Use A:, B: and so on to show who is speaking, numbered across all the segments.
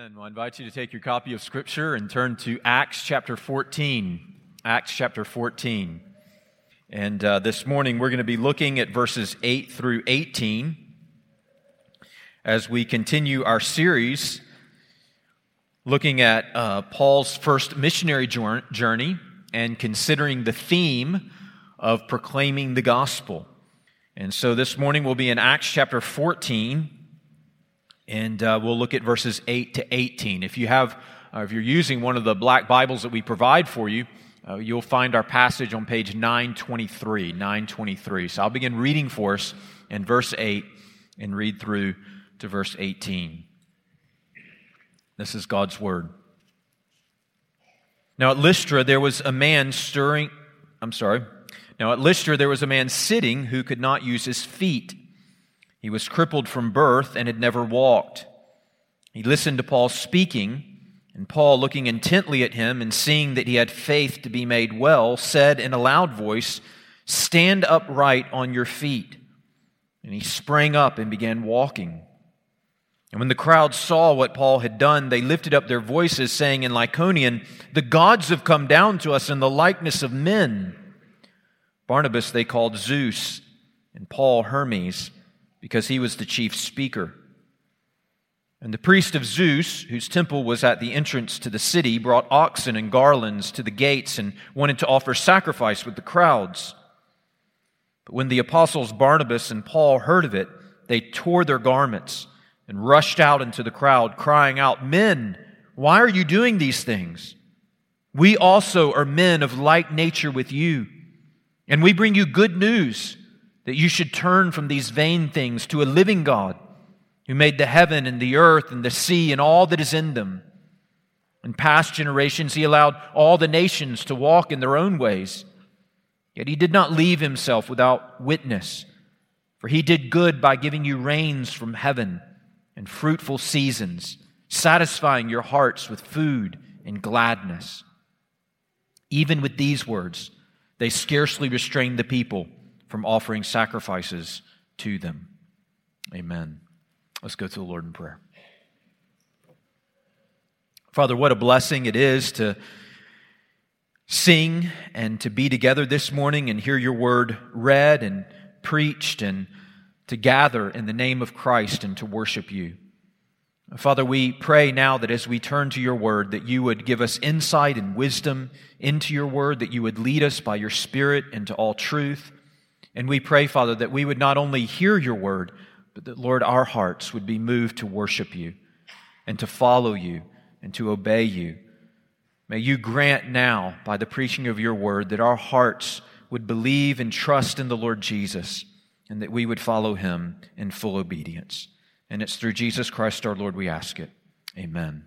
A: Amen. Well, I invite you to take your copy of Scripture and turn to Acts chapter 14. Acts chapter 14. And uh, this morning we're going to be looking at verses 8 through 18 as we continue our series looking at uh, Paul's first missionary journey and considering the theme of proclaiming the gospel. And so this morning we'll be in Acts chapter 14 and uh, we'll look at verses 8 to 18. If you have, uh, if you're using one of the black Bibles that we provide for you, uh, you'll find our passage on page 923. 923. So I'll begin reading for us in verse 8 and read through to verse 18. This is God's word. Now at Lystra there was a man stirring, I'm sorry. Now at Lystra there was a man sitting who could not use his feet he was crippled from birth and had never walked. He listened to Paul speaking, and Paul, looking intently at him and seeing that he had faith to be made well, said in a loud voice, Stand upright on your feet. And he sprang up and began walking. And when the crowd saw what Paul had done, they lifted up their voices, saying in Lycaonian, The gods have come down to us in the likeness of men. Barnabas they called Zeus, and Paul Hermes because he was the chief speaker. And the priest of Zeus, whose temple was at the entrance to the city, brought oxen and garlands to the gates and wanted to offer sacrifice with the crowds. But when the apostles Barnabas and Paul heard of it, they tore their garments and rushed out into the crowd, crying out, Men, why are you doing these things? We also are men of like nature with you, and we bring you good news that you should turn from these vain things to a living God who made the heaven and the earth and the sea and all that is in them. In past generations, he allowed all the nations to walk in their own ways. Yet he did not leave himself without witness, for he did good by giving you rains from heaven and fruitful seasons, satisfying your hearts with food and gladness. Even with these words, they scarcely restrained the people from offering sacrifices to them. Amen. Let's go to the Lord in prayer. Father, what a blessing it is to sing and to be together this morning and hear your word read and preached and to gather in the name of Christ and to worship you. Father, we pray now that as we turn to your word, that you would give us insight and wisdom into your word, that you would lead us by your spirit into all truth. And we pray, Father, that we would not only hear your word, but that, Lord, our hearts would be moved to worship you and to follow you and to obey you. May you grant now, by the preaching of your word, that our hearts would believe and trust in the Lord Jesus and that we would follow him in full obedience. And it's through Jesus Christ our Lord we ask it. Amen.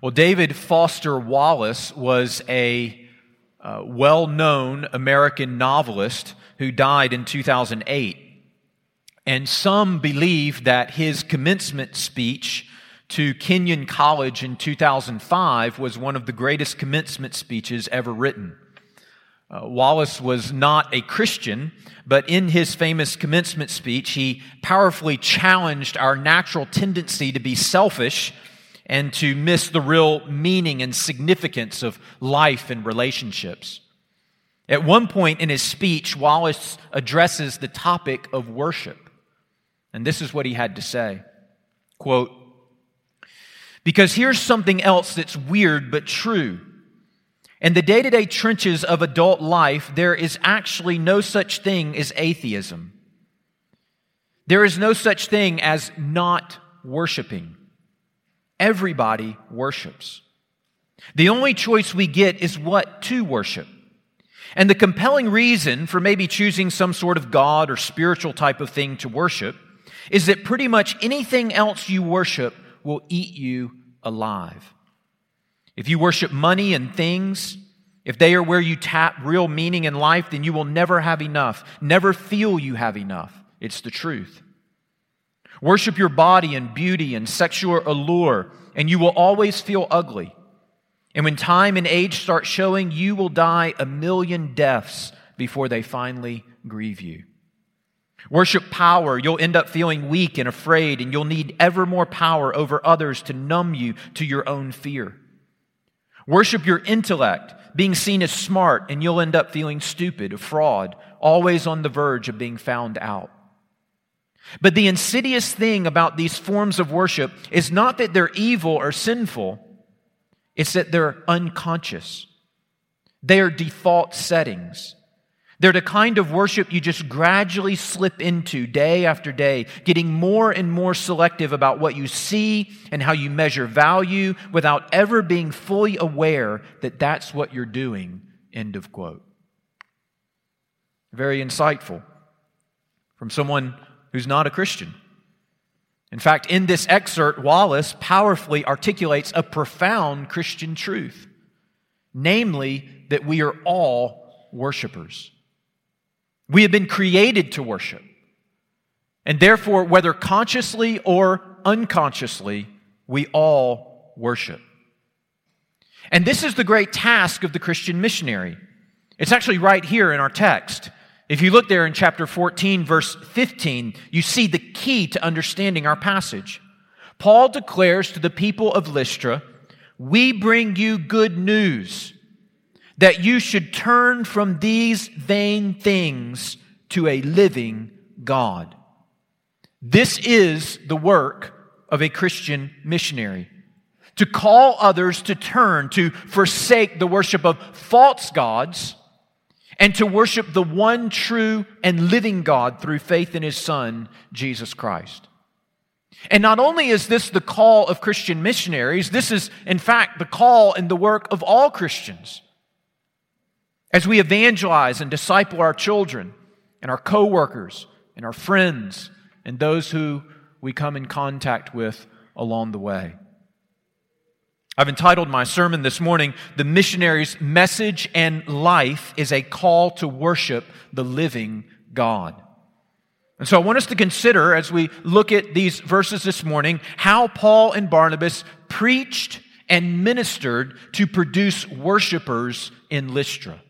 A: Well, David Foster Wallace was a uh, well known American novelist who died in 2008. And some believe that his commencement speech to Kenyon College in 2005 was one of the greatest commencement speeches ever written. Uh, Wallace was not a Christian, but in his famous commencement speech, he powerfully challenged our natural tendency to be selfish and to miss the real meaning and significance of life and relationships. At one point in his speech, Wallace addresses the topic of worship. And this is what he had to say quote, Because here's something else that's weird but true. In the day to day trenches of adult life, there is actually no such thing as atheism. There is no such thing as not worshiping. Everybody worships. The only choice we get is what to worship. And the compelling reason for maybe choosing some sort of God or spiritual type of thing to worship is that pretty much anything else you worship will eat you alive. If you worship money and things, if they are where you tap real meaning in life, then you will never have enough, never feel you have enough. It's the truth. Worship your body and beauty and sexual allure, and you will always feel ugly. And when time and age start showing, you will die a million deaths before they finally grieve you. Worship power, you'll end up feeling weak and afraid, and you'll need ever more power over others to numb you to your own fear. Worship your intellect, being seen as smart, and you'll end up feeling stupid, a fraud, always on the verge of being found out. But the insidious thing about these forms of worship is not that they're evil or sinful, it's that they're unconscious. They are default settings. They're the kind of worship you just gradually slip into day after day, getting more and more selective about what you see and how you measure value without ever being fully aware that that's what you're doing. End of quote. Very insightful from someone who's not a Christian. In fact, in this excerpt, Wallace powerfully articulates a profound Christian truth, namely that we are all worshipers. We have been created to worship. And therefore, whether consciously or unconsciously, we all worship. And this is the great task of the Christian missionary. It's actually right here in our text. If you look there in chapter 14, verse 15, you see the key to understanding our passage. Paul declares to the people of Lystra, We bring you good news that you should turn from these vain things to a living God. This is the work of a Christian missionary. To call others to turn, to forsake the worship of false gods, and to worship the one true and living God through faith in His Son, Jesus Christ. And not only is this the call of Christian missionaries, this is, in fact, the call and the work of all Christians. As we evangelize and disciple our children and our coworkers and our friends and those who we come in contact with along the way. I've entitled my sermon this morning, The Missionary's Message and Life is a Call to Worship the Living God. And so I want us to consider, as we look at these verses this morning, how Paul and Barnabas preached and ministered to produce worshipers in Lystra.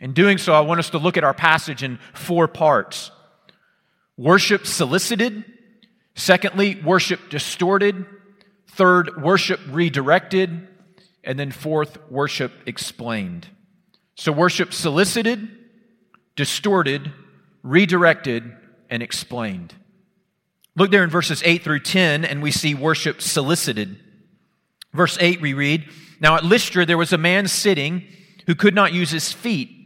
A: In doing so, I want us to look at our passage in four parts worship solicited, secondly, worship distorted, third, worship redirected, and then fourth, worship explained. So, worship solicited, distorted, redirected, and explained. Look there in verses 8 through 10, and we see worship solicited. Verse 8, we read Now at Lystra there was a man sitting who could not use his feet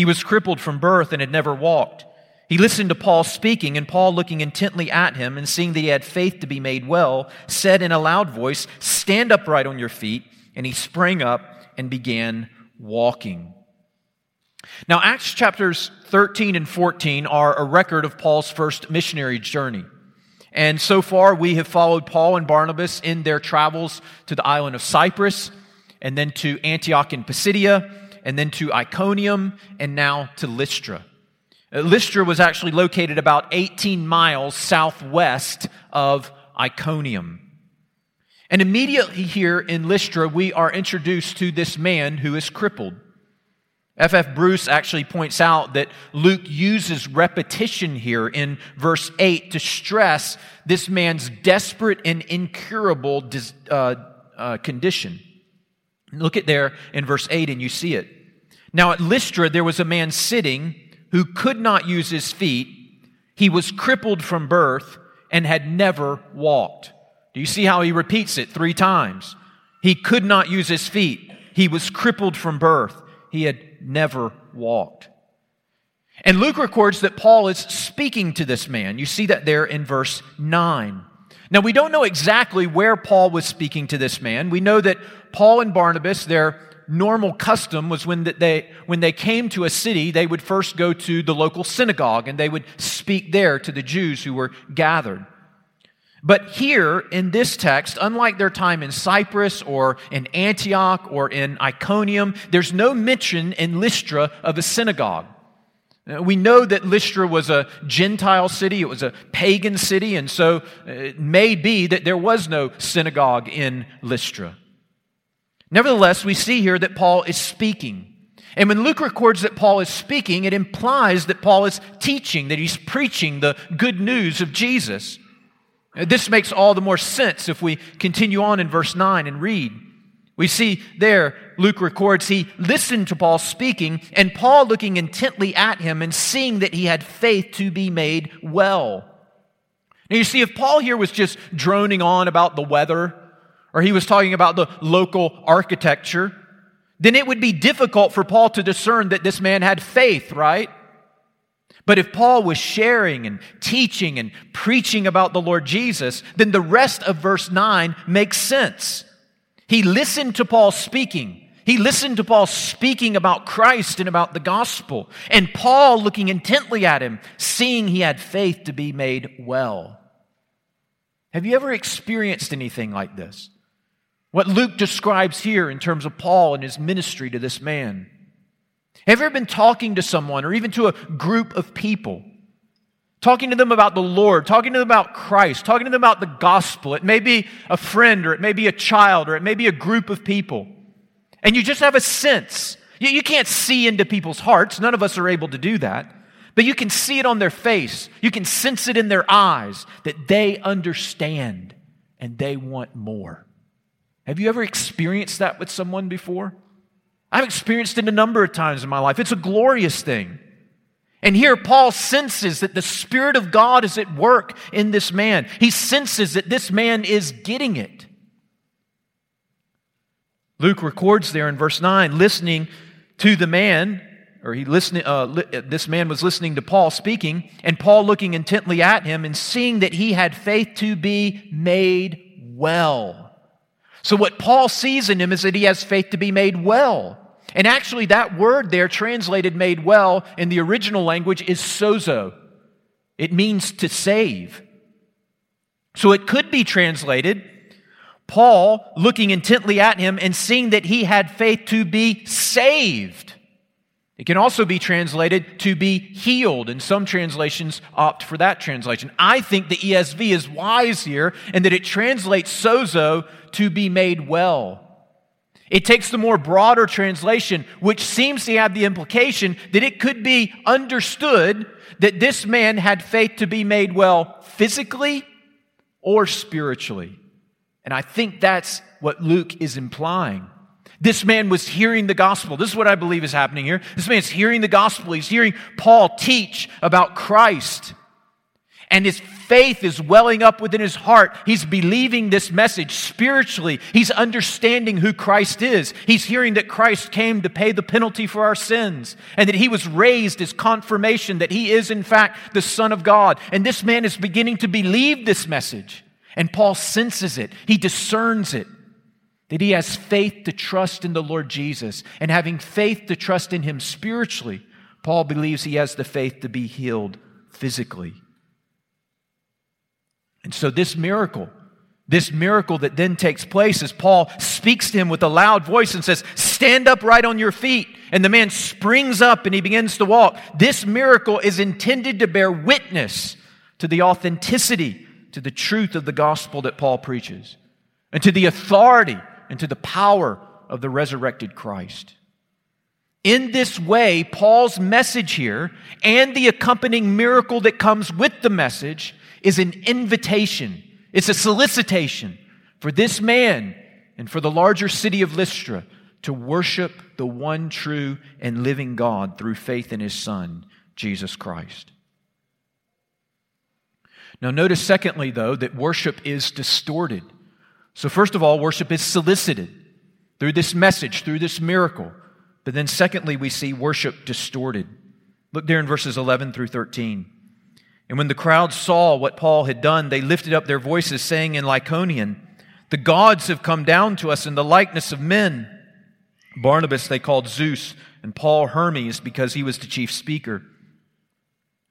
A: he was crippled from birth and had never walked. He listened to Paul speaking, and Paul, looking intently at him and seeing that he had faith to be made well, said in a loud voice, Stand upright on your feet. And he sprang up and began walking. Now, Acts chapters 13 and 14 are a record of Paul's first missionary journey. And so far, we have followed Paul and Barnabas in their travels to the island of Cyprus and then to Antioch in Pisidia and then to Iconium, and now to Lystra. Uh, Lystra was actually located about 18 miles southwest of Iconium. And immediately here in Lystra, we are introduced to this man who is crippled. F.F. F. Bruce actually points out that Luke uses repetition here in verse 8 to stress this man's desperate and incurable uh, uh, condition. Look at there in verse 8 and you see it. Now at Lystra there was a man sitting who could not use his feet. He was crippled from birth and had never walked. Do you see how he repeats it three times? He could not use his feet. He was crippled from birth. He had never walked. And Luke records that Paul is speaking to this man. You see that there in verse 9. Now, we don't know exactly where Paul was speaking to this man. We know that Paul and Barnabas, their normal custom was when they, when they came to a city, they would first go to the local synagogue and they would speak there to the Jews who were gathered. But here in this text, unlike their time in Cyprus or in Antioch or in Iconium, there's no mention in Lystra of a synagogue. We know that Lystra was a Gentile city, it was a pagan city, and so uh, it may be that there was no synagogue in Lystra. Nevertheless, we see here that Paul is speaking. And when Luke records that Paul is speaking, it implies that Paul is teaching, that he's preaching the good news of Jesus. This makes all the more sense if we continue on in verse 9 and read. We see there, Luke records, he listened to Paul speaking, and Paul looking intently at him and seeing that he had faith to be made well. Now, you see, if Paul here was just droning on about the weather, or he was talking about the local architecture, then it would be difficult for Paul to discern that this man had faith, right? But if Paul was sharing and teaching and preaching about the Lord Jesus, then the rest of verse 9 makes sense. He listened to Paul speaking. He listened to Paul speaking about Christ and about the gospel. And Paul looking intently at him, seeing he had faith to be made well. Have you ever experienced anything like this? What Luke describes here in terms of Paul and his ministry to this man. Have you ever been talking to someone or even to a group of people talking to them about the Lord, talking to them about Christ, talking to them about the gospel. It may be a friend, or it may be a child, or it may be a group of people. And you just have a sense. You, you can't see into people's hearts. None of us are able to do that. But you can see it on their face. You can sense it in their eyes that they understand and they want more. Have you ever experienced that with someone before? I've experienced it a number of times in my life. It's a glorious thing. And here Paul senses that the Spirit of God is at work in this man. He senses that this man is getting it. Luke records there in verse 9, listening to the man, or he listening, uh, li- this man was listening to Paul speaking, and Paul looking intently at him and seeing that he had faith to be made well. So what Paul sees in him is that he has faith to be made well. And actually, that word there, translated made well in the original language, is sozo. It means to save. So it could be translated Paul looking intently at him and seeing that he had faith to be saved. It can also be translated to be healed, and some translations opt for that translation. I think the ESV is wise here and that it translates sozo to be made well. It takes the more broader translation, which seems to have the implication that it could be understood that this man had faith to be made well physically or spiritually. And I think that's what Luke is implying. This man was hearing the gospel. This is what I believe is happening here. This man's hearing the gospel. He's hearing Paul teach about Christ and his faith is welling up within his heart. He's believing this message spiritually. He's understanding who Christ is. He's hearing that Christ came to pay the penalty for our sins and that he was raised as confirmation that he is, in fact, the Son of God. And this man is beginning to believe this message. And Paul senses it, he discerns it. That he has faith to trust in the Lord Jesus. And having faith to trust in him spiritually, Paul believes he has the faith to be healed physically. And so, this miracle, this miracle that then takes place as Paul speaks to him with a loud voice and says, Stand up right on your feet. And the man springs up and he begins to walk. This miracle is intended to bear witness to the authenticity, to the truth of the gospel that Paul preaches, and to the authority and to the power of the resurrected Christ. In this way, Paul's message here and the accompanying miracle that comes with the message is an invitation, it's a solicitation for this man and for the larger city of Lystra to worship the one true and living God through faith in his Son, Jesus Christ. Now, notice, secondly, though, that worship is distorted. So, first of all, worship is solicited through this message, through this miracle. But then, secondly, we see worship distorted. Look there in verses 11 through 13. And when the crowd saw what Paul had done, they lifted up their voices, saying in Lycaonian, The gods have come down to us in the likeness of men. Barnabas they called Zeus, and Paul Hermes, because he was the chief speaker.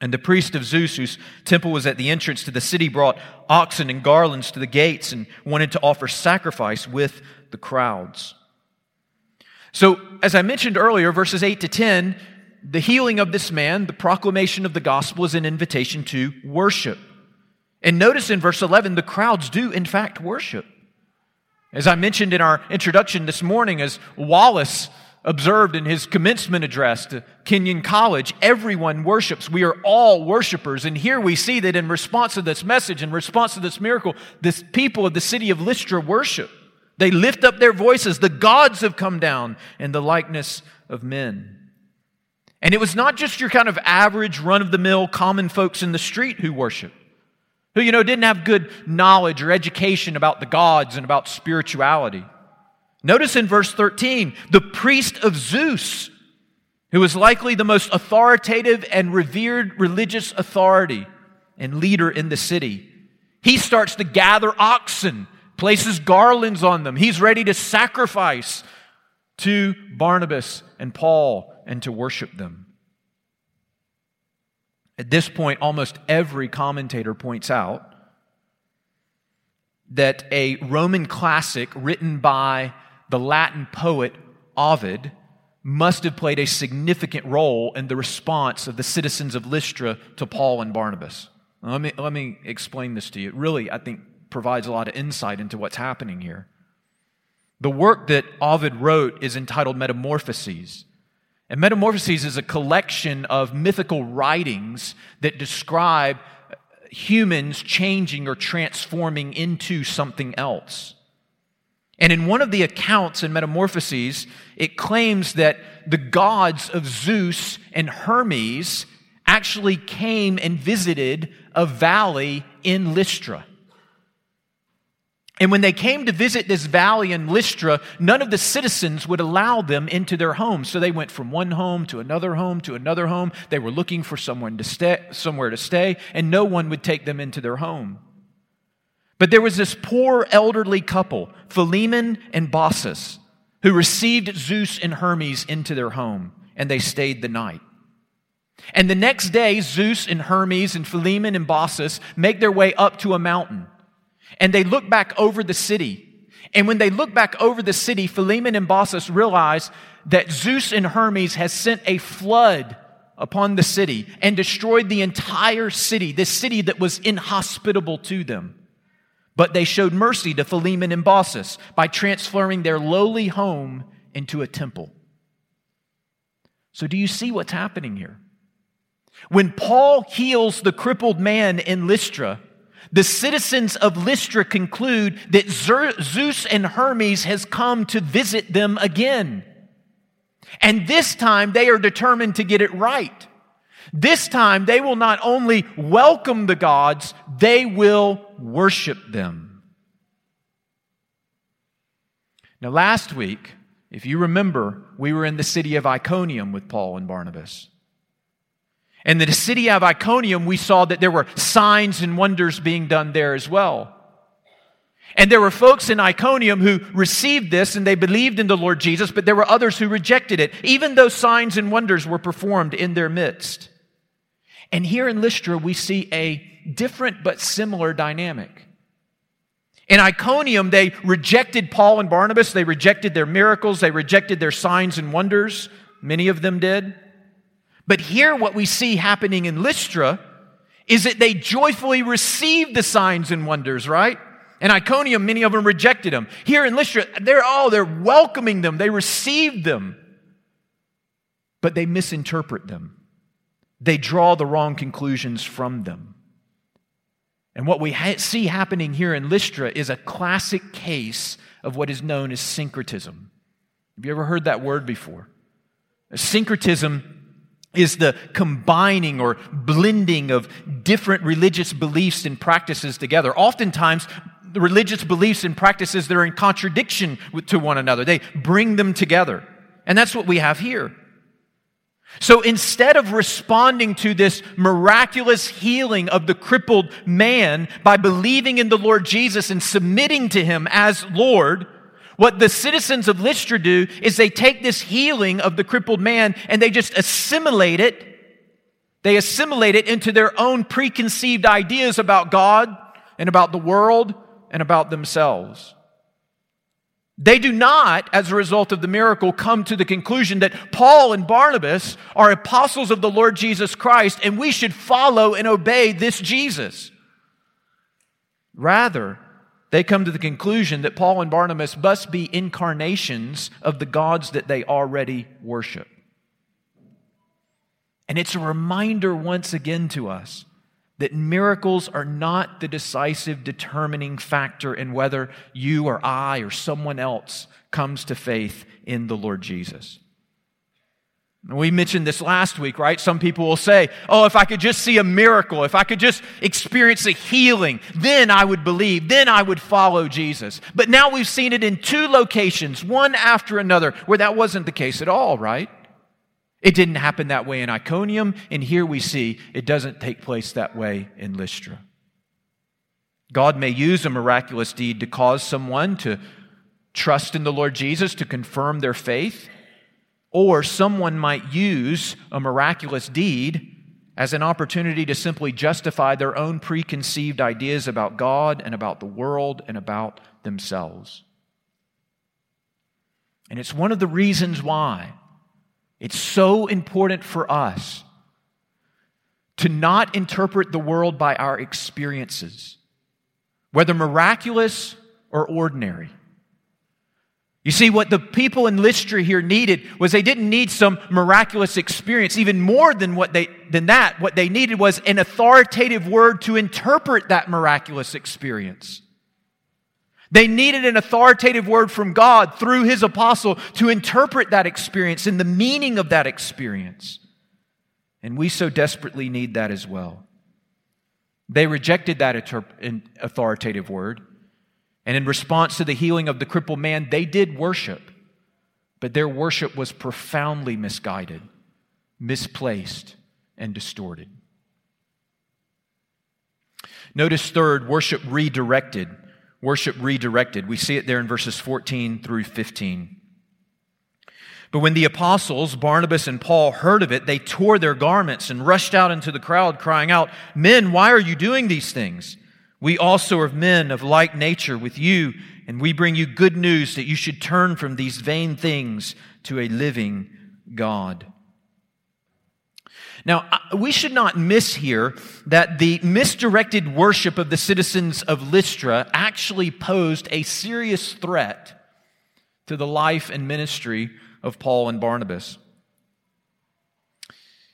A: And the priest of Zeus, whose temple was at the entrance to the city, brought oxen and garlands to the gates and wanted to offer sacrifice with the crowds. So, as I mentioned earlier, verses 8 to 10 the healing of this man, the proclamation of the gospel, is an invitation to worship. And notice in verse 11, the crowds do, in fact, worship. As I mentioned in our introduction this morning, as Wallace observed in his commencement address to Kenyon College. Everyone worships. We are all worshipers. And here we see that in response to this message, in response to this miracle, this people of the city of Lystra worship. They lift up their voices. The gods have come down in the likeness of men. And it was not just your kind of average, run of the mill, common folks in the street who worship, who, you know, didn't have good knowledge or education about the gods and about spirituality. Notice in verse 13, the priest of Zeus, who was likely the most authoritative and revered religious authority and leader in the city, he starts to gather oxen, places garlands on them. He's ready to sacrifice to Barnabas and Paul and to worship them. At this point, almost every commentator points out that a Roman classic written by the Latin poet Ovid must have played a significant role in the response of the citizens of Lystra to Paul and Barnabas. Let me, let me explain this to you. It really, I think, provides a lot of insight into what's happening here. The work that Ovid wrote is entitled Metamorphoses. And Metamorphoses is a collection of mythical writings that describe humans changing or transforming into something else. And in one of the accounts in Metamorphoses, it claims that the gods of Zeus and Hermes actually came and visited a valley in Lystra. And when they came to visit this valley in Lystra, none of the citizens would allow them into their homes. So they went from one home to another home to another home. They were looking for someone to stay, somewhere to stay, and no one would take them into their home. But there was this poor elderly couple, Philemon and Baucis, who received Zeus and Hermes into their home, and they stayed the night. And the next day, Zeus and Hermes and Philemon and Baucis make their way up to a mountain, and they look back over the city. And when they look back over the city, Philemon and Baucis realize that Zeus and Hermes has sent a flood upon the city and destroyed the entire city, this city that was inhospitable to them. But they showed mercy to Philemon and Baucis by transforming their lowly home into a temple. So, do you see what's happening here? When Paul heals the crippled man in Lystra, the citizens of Lystra conclude that Zeus and Hermes has come to visit them again. And this time they are determined to get it right. This time, they will not only welcome the gods, they will worship them. Now, last week, if you remember, we were in the city of Iconium with Paul and Barnabas. And the city of Iconium, we saw that there were signs and wonders being done there as well. And there were folks in Iconium who received this and they believed in the Lord Jesus, but there were others who rejected it, even though signs and wonders were performed in their midst. And here in Lystra, we see a different but similar dynamic. In Iconium, they rejected Paul and Barnabas. They rejected their miracles. They rejected their signs and wonders. Many of them did. But here, what we see happening in Lystra is that they joyfully received the signs and wonders, right? In Iconium, many of them rejected them. Here in Lystra, they're all, they're welcoming them. They received them. But they misinterpret them they draw the wrong conclusions from them. And what we ha- see happening here in Lystra is a classic case of what is known as syncretism. Have you ever heard that word before? Syncretism is the combining or blending of different religious beliefs and practices together. Oftentimes, the religious beliefs and practices that are in contradiction to one another, they bring them together. And that's what we have here. So instead of responding to this miraculous healing of the crippled man by believing in the Lord Jesus and submitting to him as Lord, what the citizens of Lystra do is they take this healing of the crippled man and they just assimilate it. They assimilate it into their own preconceived ideas about God and about the world and about themselves. They do not, as a result of the miracle, come to the conclusion that Paul and Barnabas are apostles of the Lord Jesus Christ and we should follow and obey this Jesus. Rather, they come to the conclusion that Paul and Barnabas must be incarnations of the gods that they already worship. And it's a reminder once again to us that miracles are not the decisive determining factor in whether you or I or someone else comes to faith in the Lord Jesus. We mentioned this last week, right? Some people will say, Oh, if I could just see a miracle, if I could just experience a healing, then I would believe, then I would follow Jesus. But now we've seen it in two locations, one after another, where that wasn't the case at all, right? It didn't happen that way in Iconium, and here we see it doesn't take place that way in Lystra. God may use a miraculous deed to cause someone to trust in the Lord Jesus, to confirm their faith, or someone might use a miraculous deed as an opportunity to simply justify their own preconceived ideas about God and about the world and about themselves. And it's one of the reasons why it's so important for us to not interpret the world by our experiences, whether miraculous or ordinary. You see, what the people in Lystra here needed was they didn't need some miraculous experience. Even more than, what they, than that, what they needed was an authoritative word to interpret that miraculous experience. They needed an authoritative word from God through his apostle to interpret that experience and the meaning of that experience. And we so desperately need that as well. They rejected that authoritative word. And in response to the healing of the crippled man, they did worship. But their worship was profoundly misguided, misplaced, and distorted. Notice, third, worship redirected worship redirected. We see it there in verses 14 through 15. But when the apostles, Barnabas and Paul, heard of it, they tore their garments and rushed out into the crowd, crying out, Men, why are you doing these things? We also are men of like nature with you, and we bring you good news that you should turn from these vain things to a living God. Now, we should not miss here that the misdirected worship of the citizens of Lystra actually posed a serious threat to the life and ministry of Paul and Barnabas.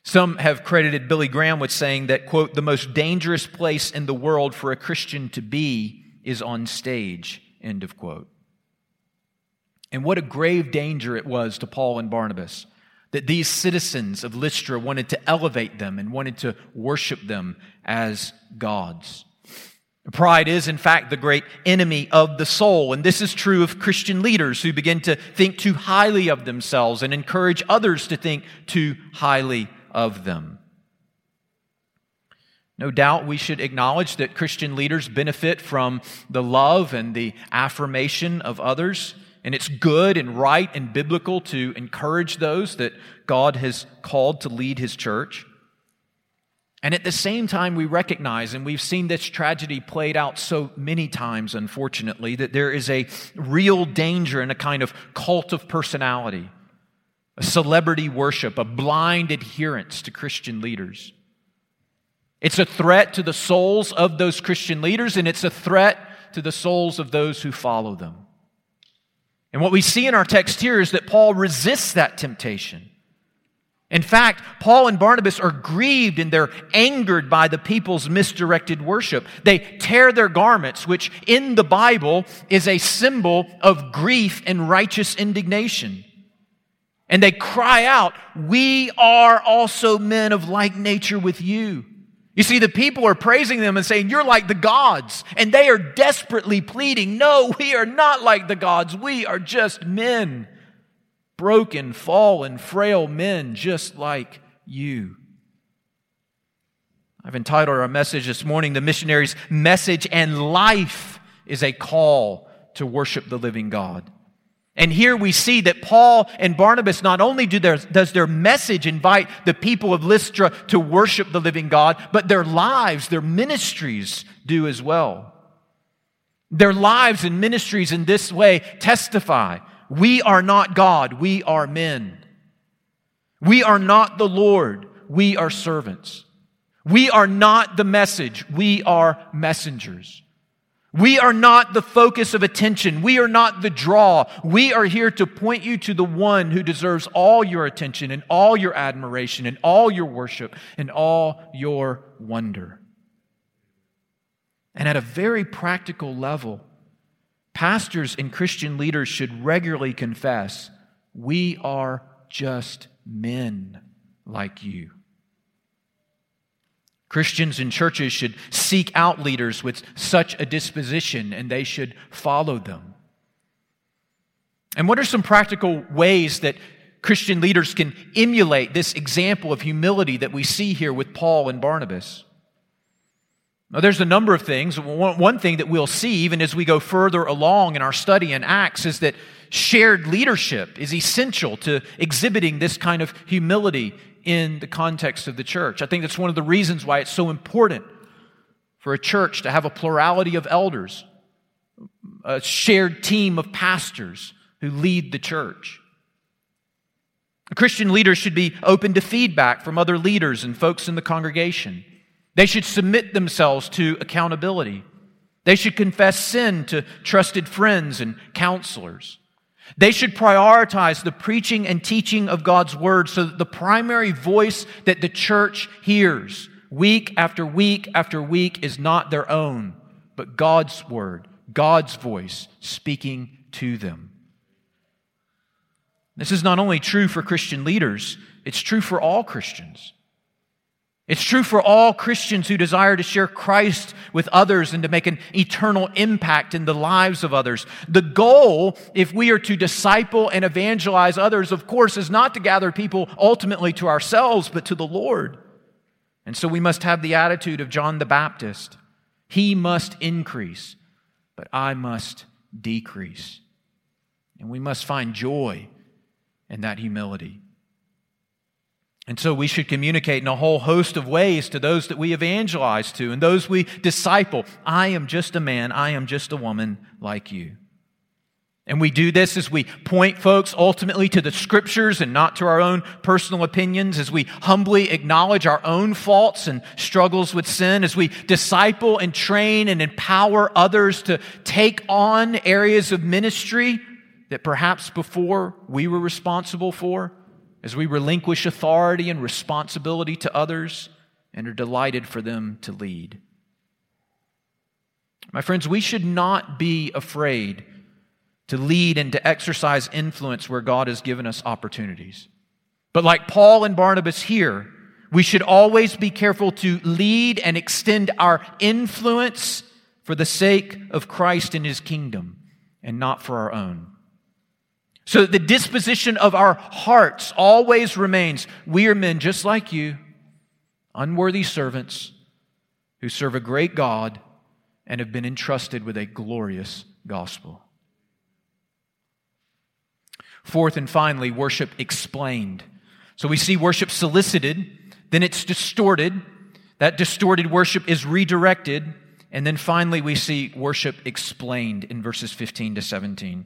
A: Some have credited Billy Graham with saying that, quote, the most dangerous place in the world for a Christian to be is on stage, end of quote. And what a grave danger it was to Paul and Barnabas that these citizens of Lystra wanted to elevate them and wanted to worship them as gods. Pride is, in fact, the great enemy of the soul. And this is true of Christian leaders who begin to think too highly of themselves and encourage others to think too highly of them. No doubt we should acknowledge that Christian leaders benefit from the love and the affirmation of others. And it's good and right and biblical to encourage those that God has called to lead his church. And at the same time, we recognize, and we've seen this tragedy played out so many times, unfortunately, that there is a real danger in a kind of cult of personality, a celebrity worship, a blind adherence to Christian leaders. It's a threat to the souls of those Christian leaders, and it's a threat to the souls of those who follow them. And what we see in our text here is that Paul resists that temptation. In fact, Paul and Barnabas are grieved and they're angered by the people's misdirected worship. They tear their garments, which in the Bible is a symbol of grief and righteous indignation. And they cry out, We are also men of like nature with you. You see, the people are praising them and saying, You're like the gods. And they are desperately pleading, No, we are not like the gods. We are just men, broken, fallen, frail men, just like you. I've entitled our message this morning, The Missionary's Message and Life is a Call to Worship the Living God. And here we see that Paul and Barnabas not only do their, does their message invite the people of Lystra to worship the living God, but their lives, their ministries do as well. Their lives and ministries in this way testify we are not God, we are men. We are not the Lord, we are servants. We are not the message, we are messengers. We are not the focus of attention. We are not the draw. We are here to point you to the one who deserves all your attention and all your admiration and all your worship and all your wonder. And at a very practical level, pastors and Christian leaders should regularly confess we are just men like you. Christians and churches should seek out leaders with such a disposition and they should follow them. And what are some practical ways that Christian leaders can emulate this example of humility that we see here with Paul and Barnabas? Now, there's a number of things. One thing that we'll see, even as we go further along in our study in Acts, is that shared leadership is essential to exhibiting this kind of humility in the context of the church. I think that's one of the reasons why it's so important for a church to have a plurality of elders, a shared team of pastors who lead the church. A Christian leader should be open to feedback from other leaders and folks in the congregation. They should submit themselves to accountability. They should confess sin to trusted friends and counselors. They should prioritize the preaching and teaching of God's word so that the primary voice that the church hears week after week after week is not their own, but God's word, God's voice speaking to them. This is not only true for Christian leaders, it's true for all Christians. It's true for all Christians who desire to share Christ with others and to make an eternal impact in the lives of others. The goal, if we are to disciple and evangelize others, of course, is not to gather people ultimately to ourselves, but to the Lord. And so we must have the attitude of John the Baptist He must increase, but I must decrease. And we must find joy in that humility. And so we should communicate in a whole host of ways to those that we evangelize to and those we disciple. I am just a man, I am just a woman like you. And we do this as we point folks ultimately to the scriptures and not to our own personal opinions, as we humbly acknowledge our own faults and struggles with sin, as we disciple and train and empower others to take on areas of ministry that perhaps before we were responsible for as we relinquish authority and responsibility to others and are delighted for them to lead. My friends, we should not be afraid to lead and to exercise influence where God has given us opportunities. But like Paul and Barnabas here, we should always be careful to lead and extend our influence for the sake of Christ and his kingdom and not for our own. So the disposition of our hearts always remains we are men just like you, unworthy servants who serve a great God and have been entrusted with a glorious gospel. Fourth and finally, worship explained. So we see worship solicited, then it's distorted. That distorted worship is redirected. And then finally, we see worship explained in verses 15 to 17.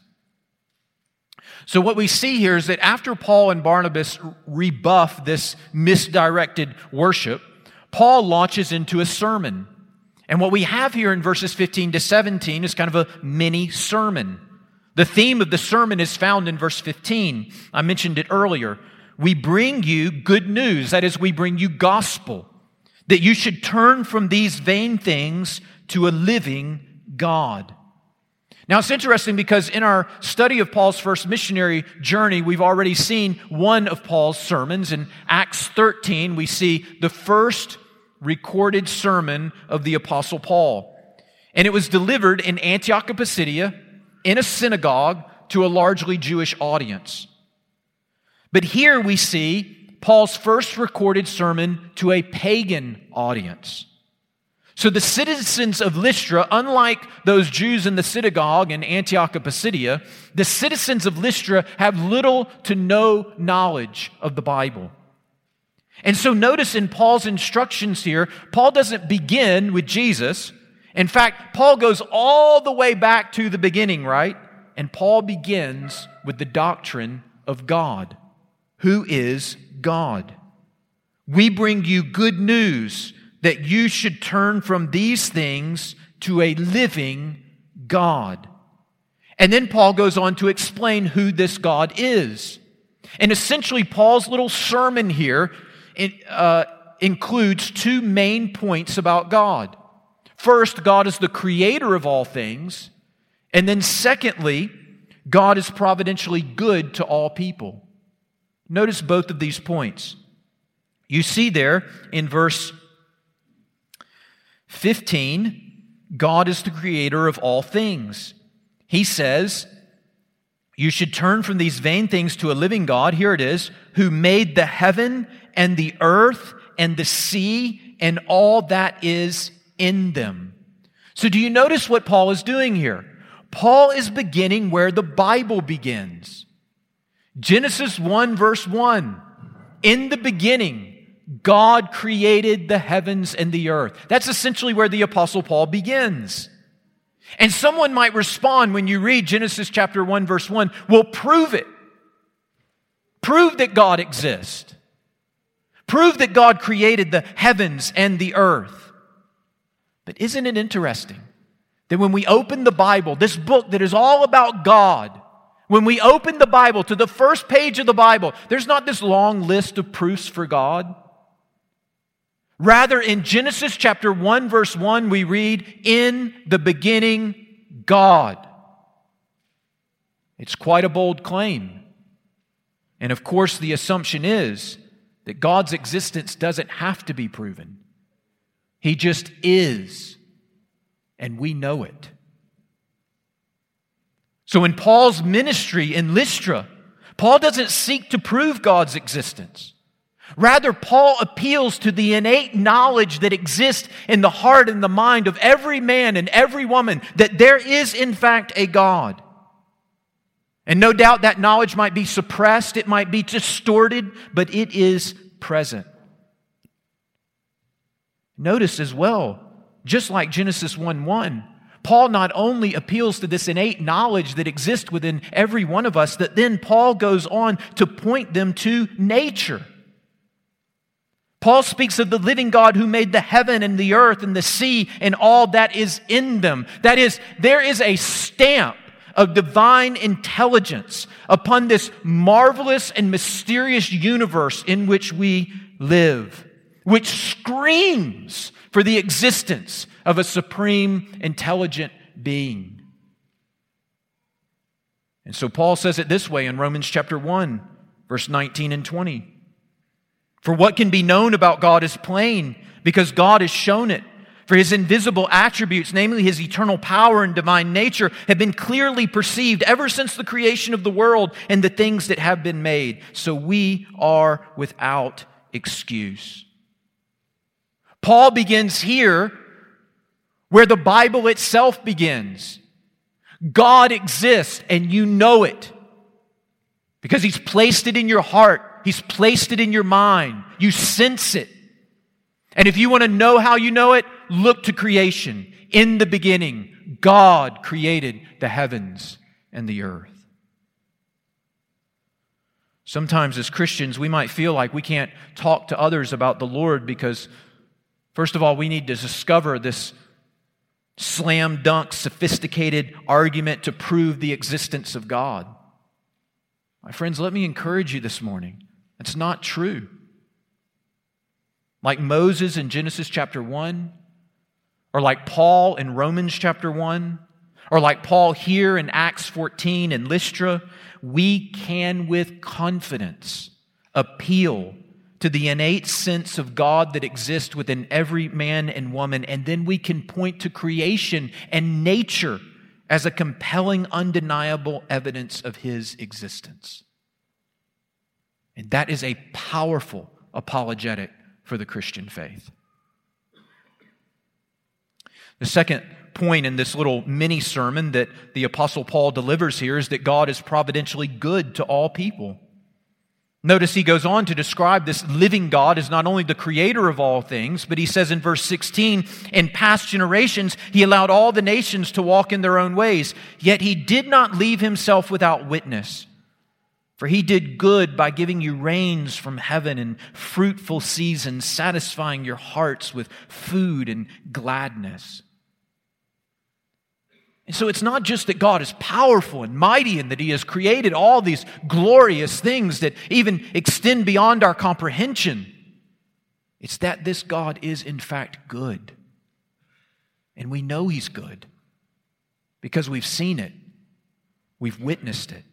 A: So, what we see here is that after Paul and Barnabas rebuff this misdirected worship, Paul launches into a sermon. And what we have here in verses 15 to 17 is kind of a mini sermon. The theme of the sermon is found in verse 15. I mentioned it earlier. We bring you good news, that is, we bring you gospel, that you should turn from these vain things to a living God. Now, it's interesting because in our study of Paul's first missionary journey, we've already seen one of Paul's sermons. In Acts 13, we see the first recorded sermon of the Apostle Paul. And it was delivered in Antioch of Pisidia in a synagogue to a largely Jewish audience. But here we see Paul's first recorded sermon to a pagan audience. So the citizens of Lystra, unlike those Jews in the synagogue in Antioch of Pisidia, the citizens of Lystra have little to no knowledge of the Bible. And so notice in Paul's instructions here, Paul doesn't begin with Jesus. In fact, Paul goes all the way back to the beginning, right? And Paul begins with the doctrine of God. Who is God? We bring you good news that you should turn from these things to a living God. And then Paul goes on to explain who this God is. And essentially, Paul's little sermon here uh, includes two main points about God. First, God is the creator of all things. And then, secondly, God is providentially good to all people. Notice both of these points. You see there in verse 15, God is the creator of all things. He says, You should turn from these vain things to a living God. Here it is, who made the heaven and the earth and the sea and all that is in them. So, do you notice what Paul is doing here? Paul is beginning where the Bible begins. Genesis 1, verse 1. In the beginning, God created the heavens and the earth. That's essentially where the Apostle Paul begins. And someone might respond when you read Genesis chapter 1, verse 1, well, prove it. Prove that God exists. Prove that God created the heavens and the earth. But isn't it interesting that when we open the Bible, this book that is all about God, when we open the Bible to the first page of the Bible, there's not this long list of proofs for God. Rather, in Genesis chapter 1, verse 1, we read, In the beginning, God. It's quite a bold claim. And of course, the assumption is that God's existence doesn't have to be proven, He just is, and we know it. So, in Paul's ministry in Lystra, Paul doesn't seek to prove God's existence. Rather, Paul appeals to the innate knowledge that exists in the heart and the mind of every man and every woman that there is, in fact, a God. And no doubt that knowledge might be suppressed, it might be distorted, but it is present. Notice as well, just like Genesis 1 1, Paul not only appeals to this innate knowledge that exists within every one of us, that then Paul goes on to point them to nature. Paul speaks of the living God who made the heaven and the earth and the sea and all that is in them. That is, there is a stamp of divine intelligence upon this marvelous and mysterious universe in which we live, which screams for the existence of a supreme intelligent being. And so Paul says it this way in Romans chapter 1, verse 19 and 20. For what can be known about God is plain because God has shown it. For his invisible attributes, namely his eternal power and divine nature, have been clearly perceived ever since the creation of the world and the things that have been made. So we are without excuse. Paul begins here where the Bible itself begins. God exists and you know it because he's placed it in your heart. He's placed it in your mind. You sense it. And if you want to know how you know it, look to creation. In the beginning, God created the heavens and the earth. Sometimes, as Christians, we might feel like we can't talk to others about the Lord because, first of all, we need to discover this slam dunk, sophisticated argument to prove the existence of God. My friends, let me encourage you this morning. It's not true. Like Moses in Genesis chapter 1, or like Paul in Romans chapter 1, or like Paul here in Acts 14 in Lystra, we can with confidence appeal to the innate sense of God that exists within every man and woman, and then we can point to creation and nature as a compelling, undeniable evidence of His existence. And that is a powerful apologetic for the Christian faith. The second point in this little mini sermon that the Apostle Paul delivers here is that God is providentially good to all people. Notice he goes on to describe this living God as not only the creator of all things, but he says in verse 16, in past generations, he allowed all the nations to walk in their own ways, yet he did not leave himself without witness. For he did good by giving you rains from heaven and fruitful seasons, satisfying your hearts with food and gladness. And so it's not just that God is powerful and mighty and that He has created all these glorious things that even extend beyond our comprehension. It's that this God is, in fact, good. And we know He's good because we've seen it, we've witnessed it.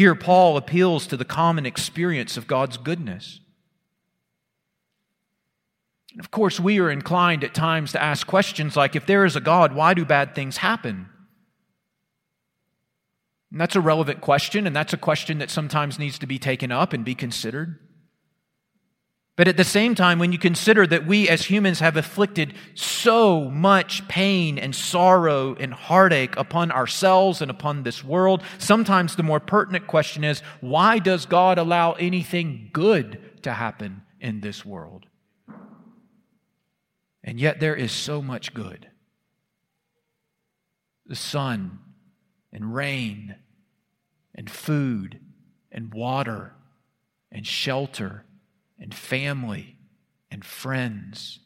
A: Here, Paul appeals to the common experience of God's goodness. And of course, we are inclined at times to ask questions like if there is a God, why do bad things happen? And that's a relevant question, and that's a question that sometimes needs to be taken up and be considered. But at the same time, when you consider that we as humans have afflicted so much pain and sorrow and heartache upon ourselves and upon this world, sometimes the more pertinent question is why does God allow anything good to happen in this world? And yet there is so much good. The sun and rain and food and water and shelter and family and friends.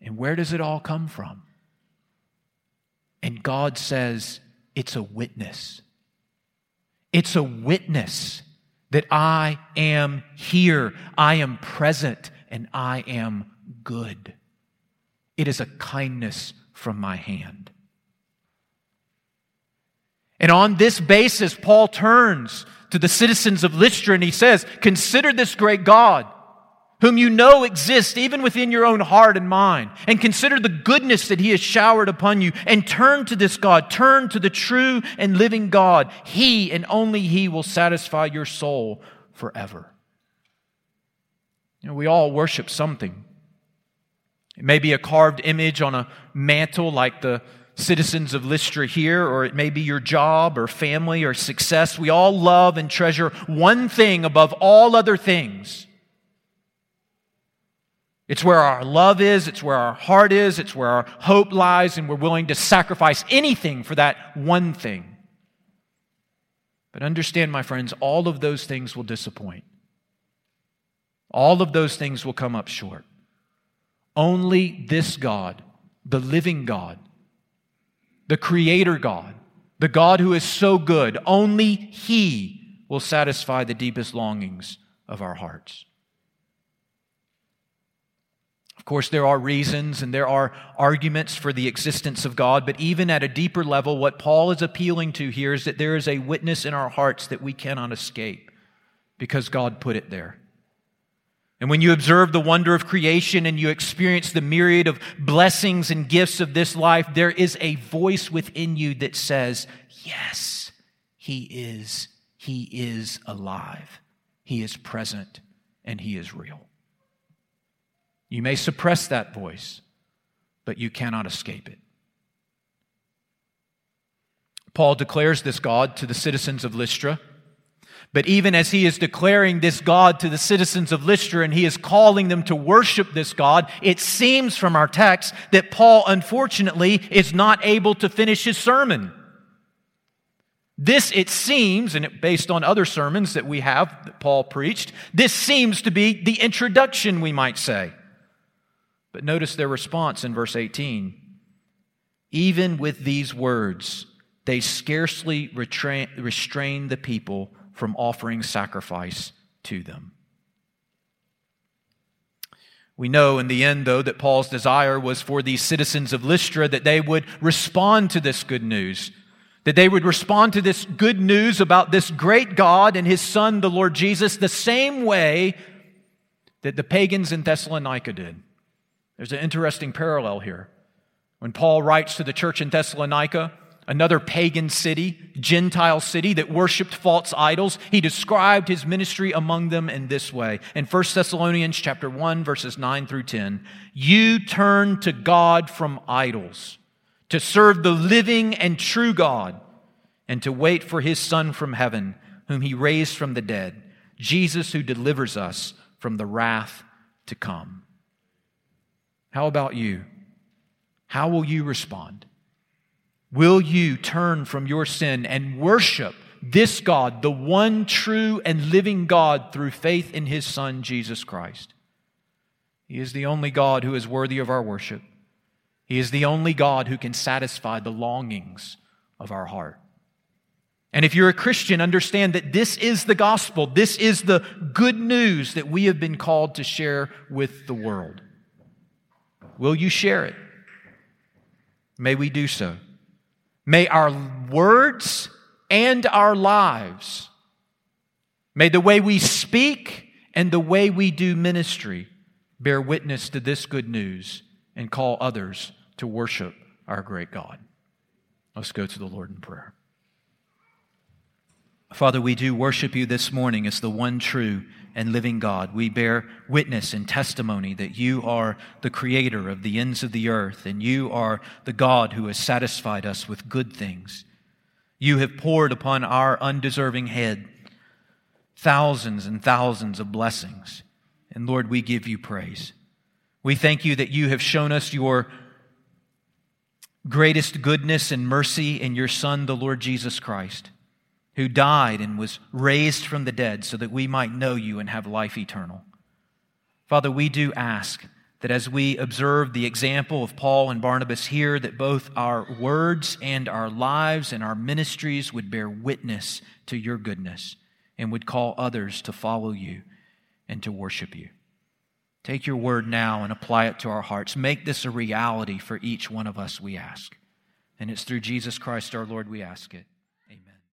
A: And where does it all come from? And God says, it's a witness. It's a witness that I am here, I am present, and I am good. It is a kindness from my hand. And on this basis, Paul turns to the citizens of Lystra and he says, Consider this great God, whom you know exists even within your own heart and mind, and consider the goodness that he has showered upon you, and turn to this God, turn to the true and living God. He and only he will satisfy your soul forever. You know, we all worship something. It may be a carved image on a mantle like the citizens of Lystra here, or it may be your job or family or success. We all love and treasure one thing above all other things. It's where our love is, it's where our heart is, it's where our hope lies, and we're willing to sacrifice anything for that one thing. But understand, my friends, all of those things will disappoint. All of those things will come up short. Only this God, the living God, the Creator God, the God who is so good, only He will satisfy the deepest longings of our hearts. Of course, there are reasons and there are arguments for the existence of God, but even at a deeper level, what Paul is appealing to here is that there is a witness in our hearts that we cannot escape because God put it there. And when you observe the wonder of creation and you experience the myriad of blessings and gifts of this life, there is a voice within you that says, Yes, He is. He is alive. He is present and He is real. You may suppress that voice, but you cannot escape it. Paul declares this God to the citizens of Lystra. But even as he is declaring this God to the citizens of Lystra and he is calling them to worship this God, it seems from our text that Paul, unfortunately, is not able to finish his sermon. This, it seems, and based on other sermons that we have that Paul preached, this seems to be the introduction, we might say. But notice their response in verse 18. Even with these words, they scarcely restrain the people from offering sacrifice to them. We know in the end, though, that Paul's desire was for these citizens of Lystra that they would respond to this good news, that they would respond to this good news about this great God and his Son, the Lord Jesus, the same way that the pagans in Thessalonica did. There's an interesting parallel here. When Paul writes to the church in Thessalonica, another pagan city, Gentile city that worshiped false idols. He described his ministry among them in this way. In 1 Thessalonians chapter 1 verses 9 through 10, you turn to God from idols to serve the living and true God and to wait for his son from heaven whom he raised from the dead, Jesus who delivers us from the wrath to come. How about you? How will you respond? Will you turn from your sin and worship this God, the one true and living God, through faith in his Son, Jesus Christ? He is the only God who is worthy of our worship. He is the only God who can satisfy the longings of our heart. And if you're a Christian, understand that this is the gospel. This is the good news that we have been called to share with the world. Will you share it? May we do so. May our words and our lives, may the way we speak and the way we do ministry bear witness to this good news and call others to worship our great God. Let's go to the Lord in prayer. Father, we do worship you this morning as the one true and living God. We bear witness and testimony that you are the creator of the ends of the earth, and you are the God who has satisfied us with good things. You have poured upon our undeserving head thousands and thousands of blessings. And Lord, we give you praise. We thank you that you have shown us your greatest goodness and mercy in your Son, the Lord Jesus Christ who died and was raised from the dead so that we might know you and have life eternal. Father, we do ask that as we observe the example of Paul and Barnabas here, that both our words and our lives and our ministries would bear witness to your goodness and would call others to follow you and to worship you. Take your word now and apply it to our hearts. Make this a reality for each one of us, we ask. And it's through Jesus Christ our Lord we ask it.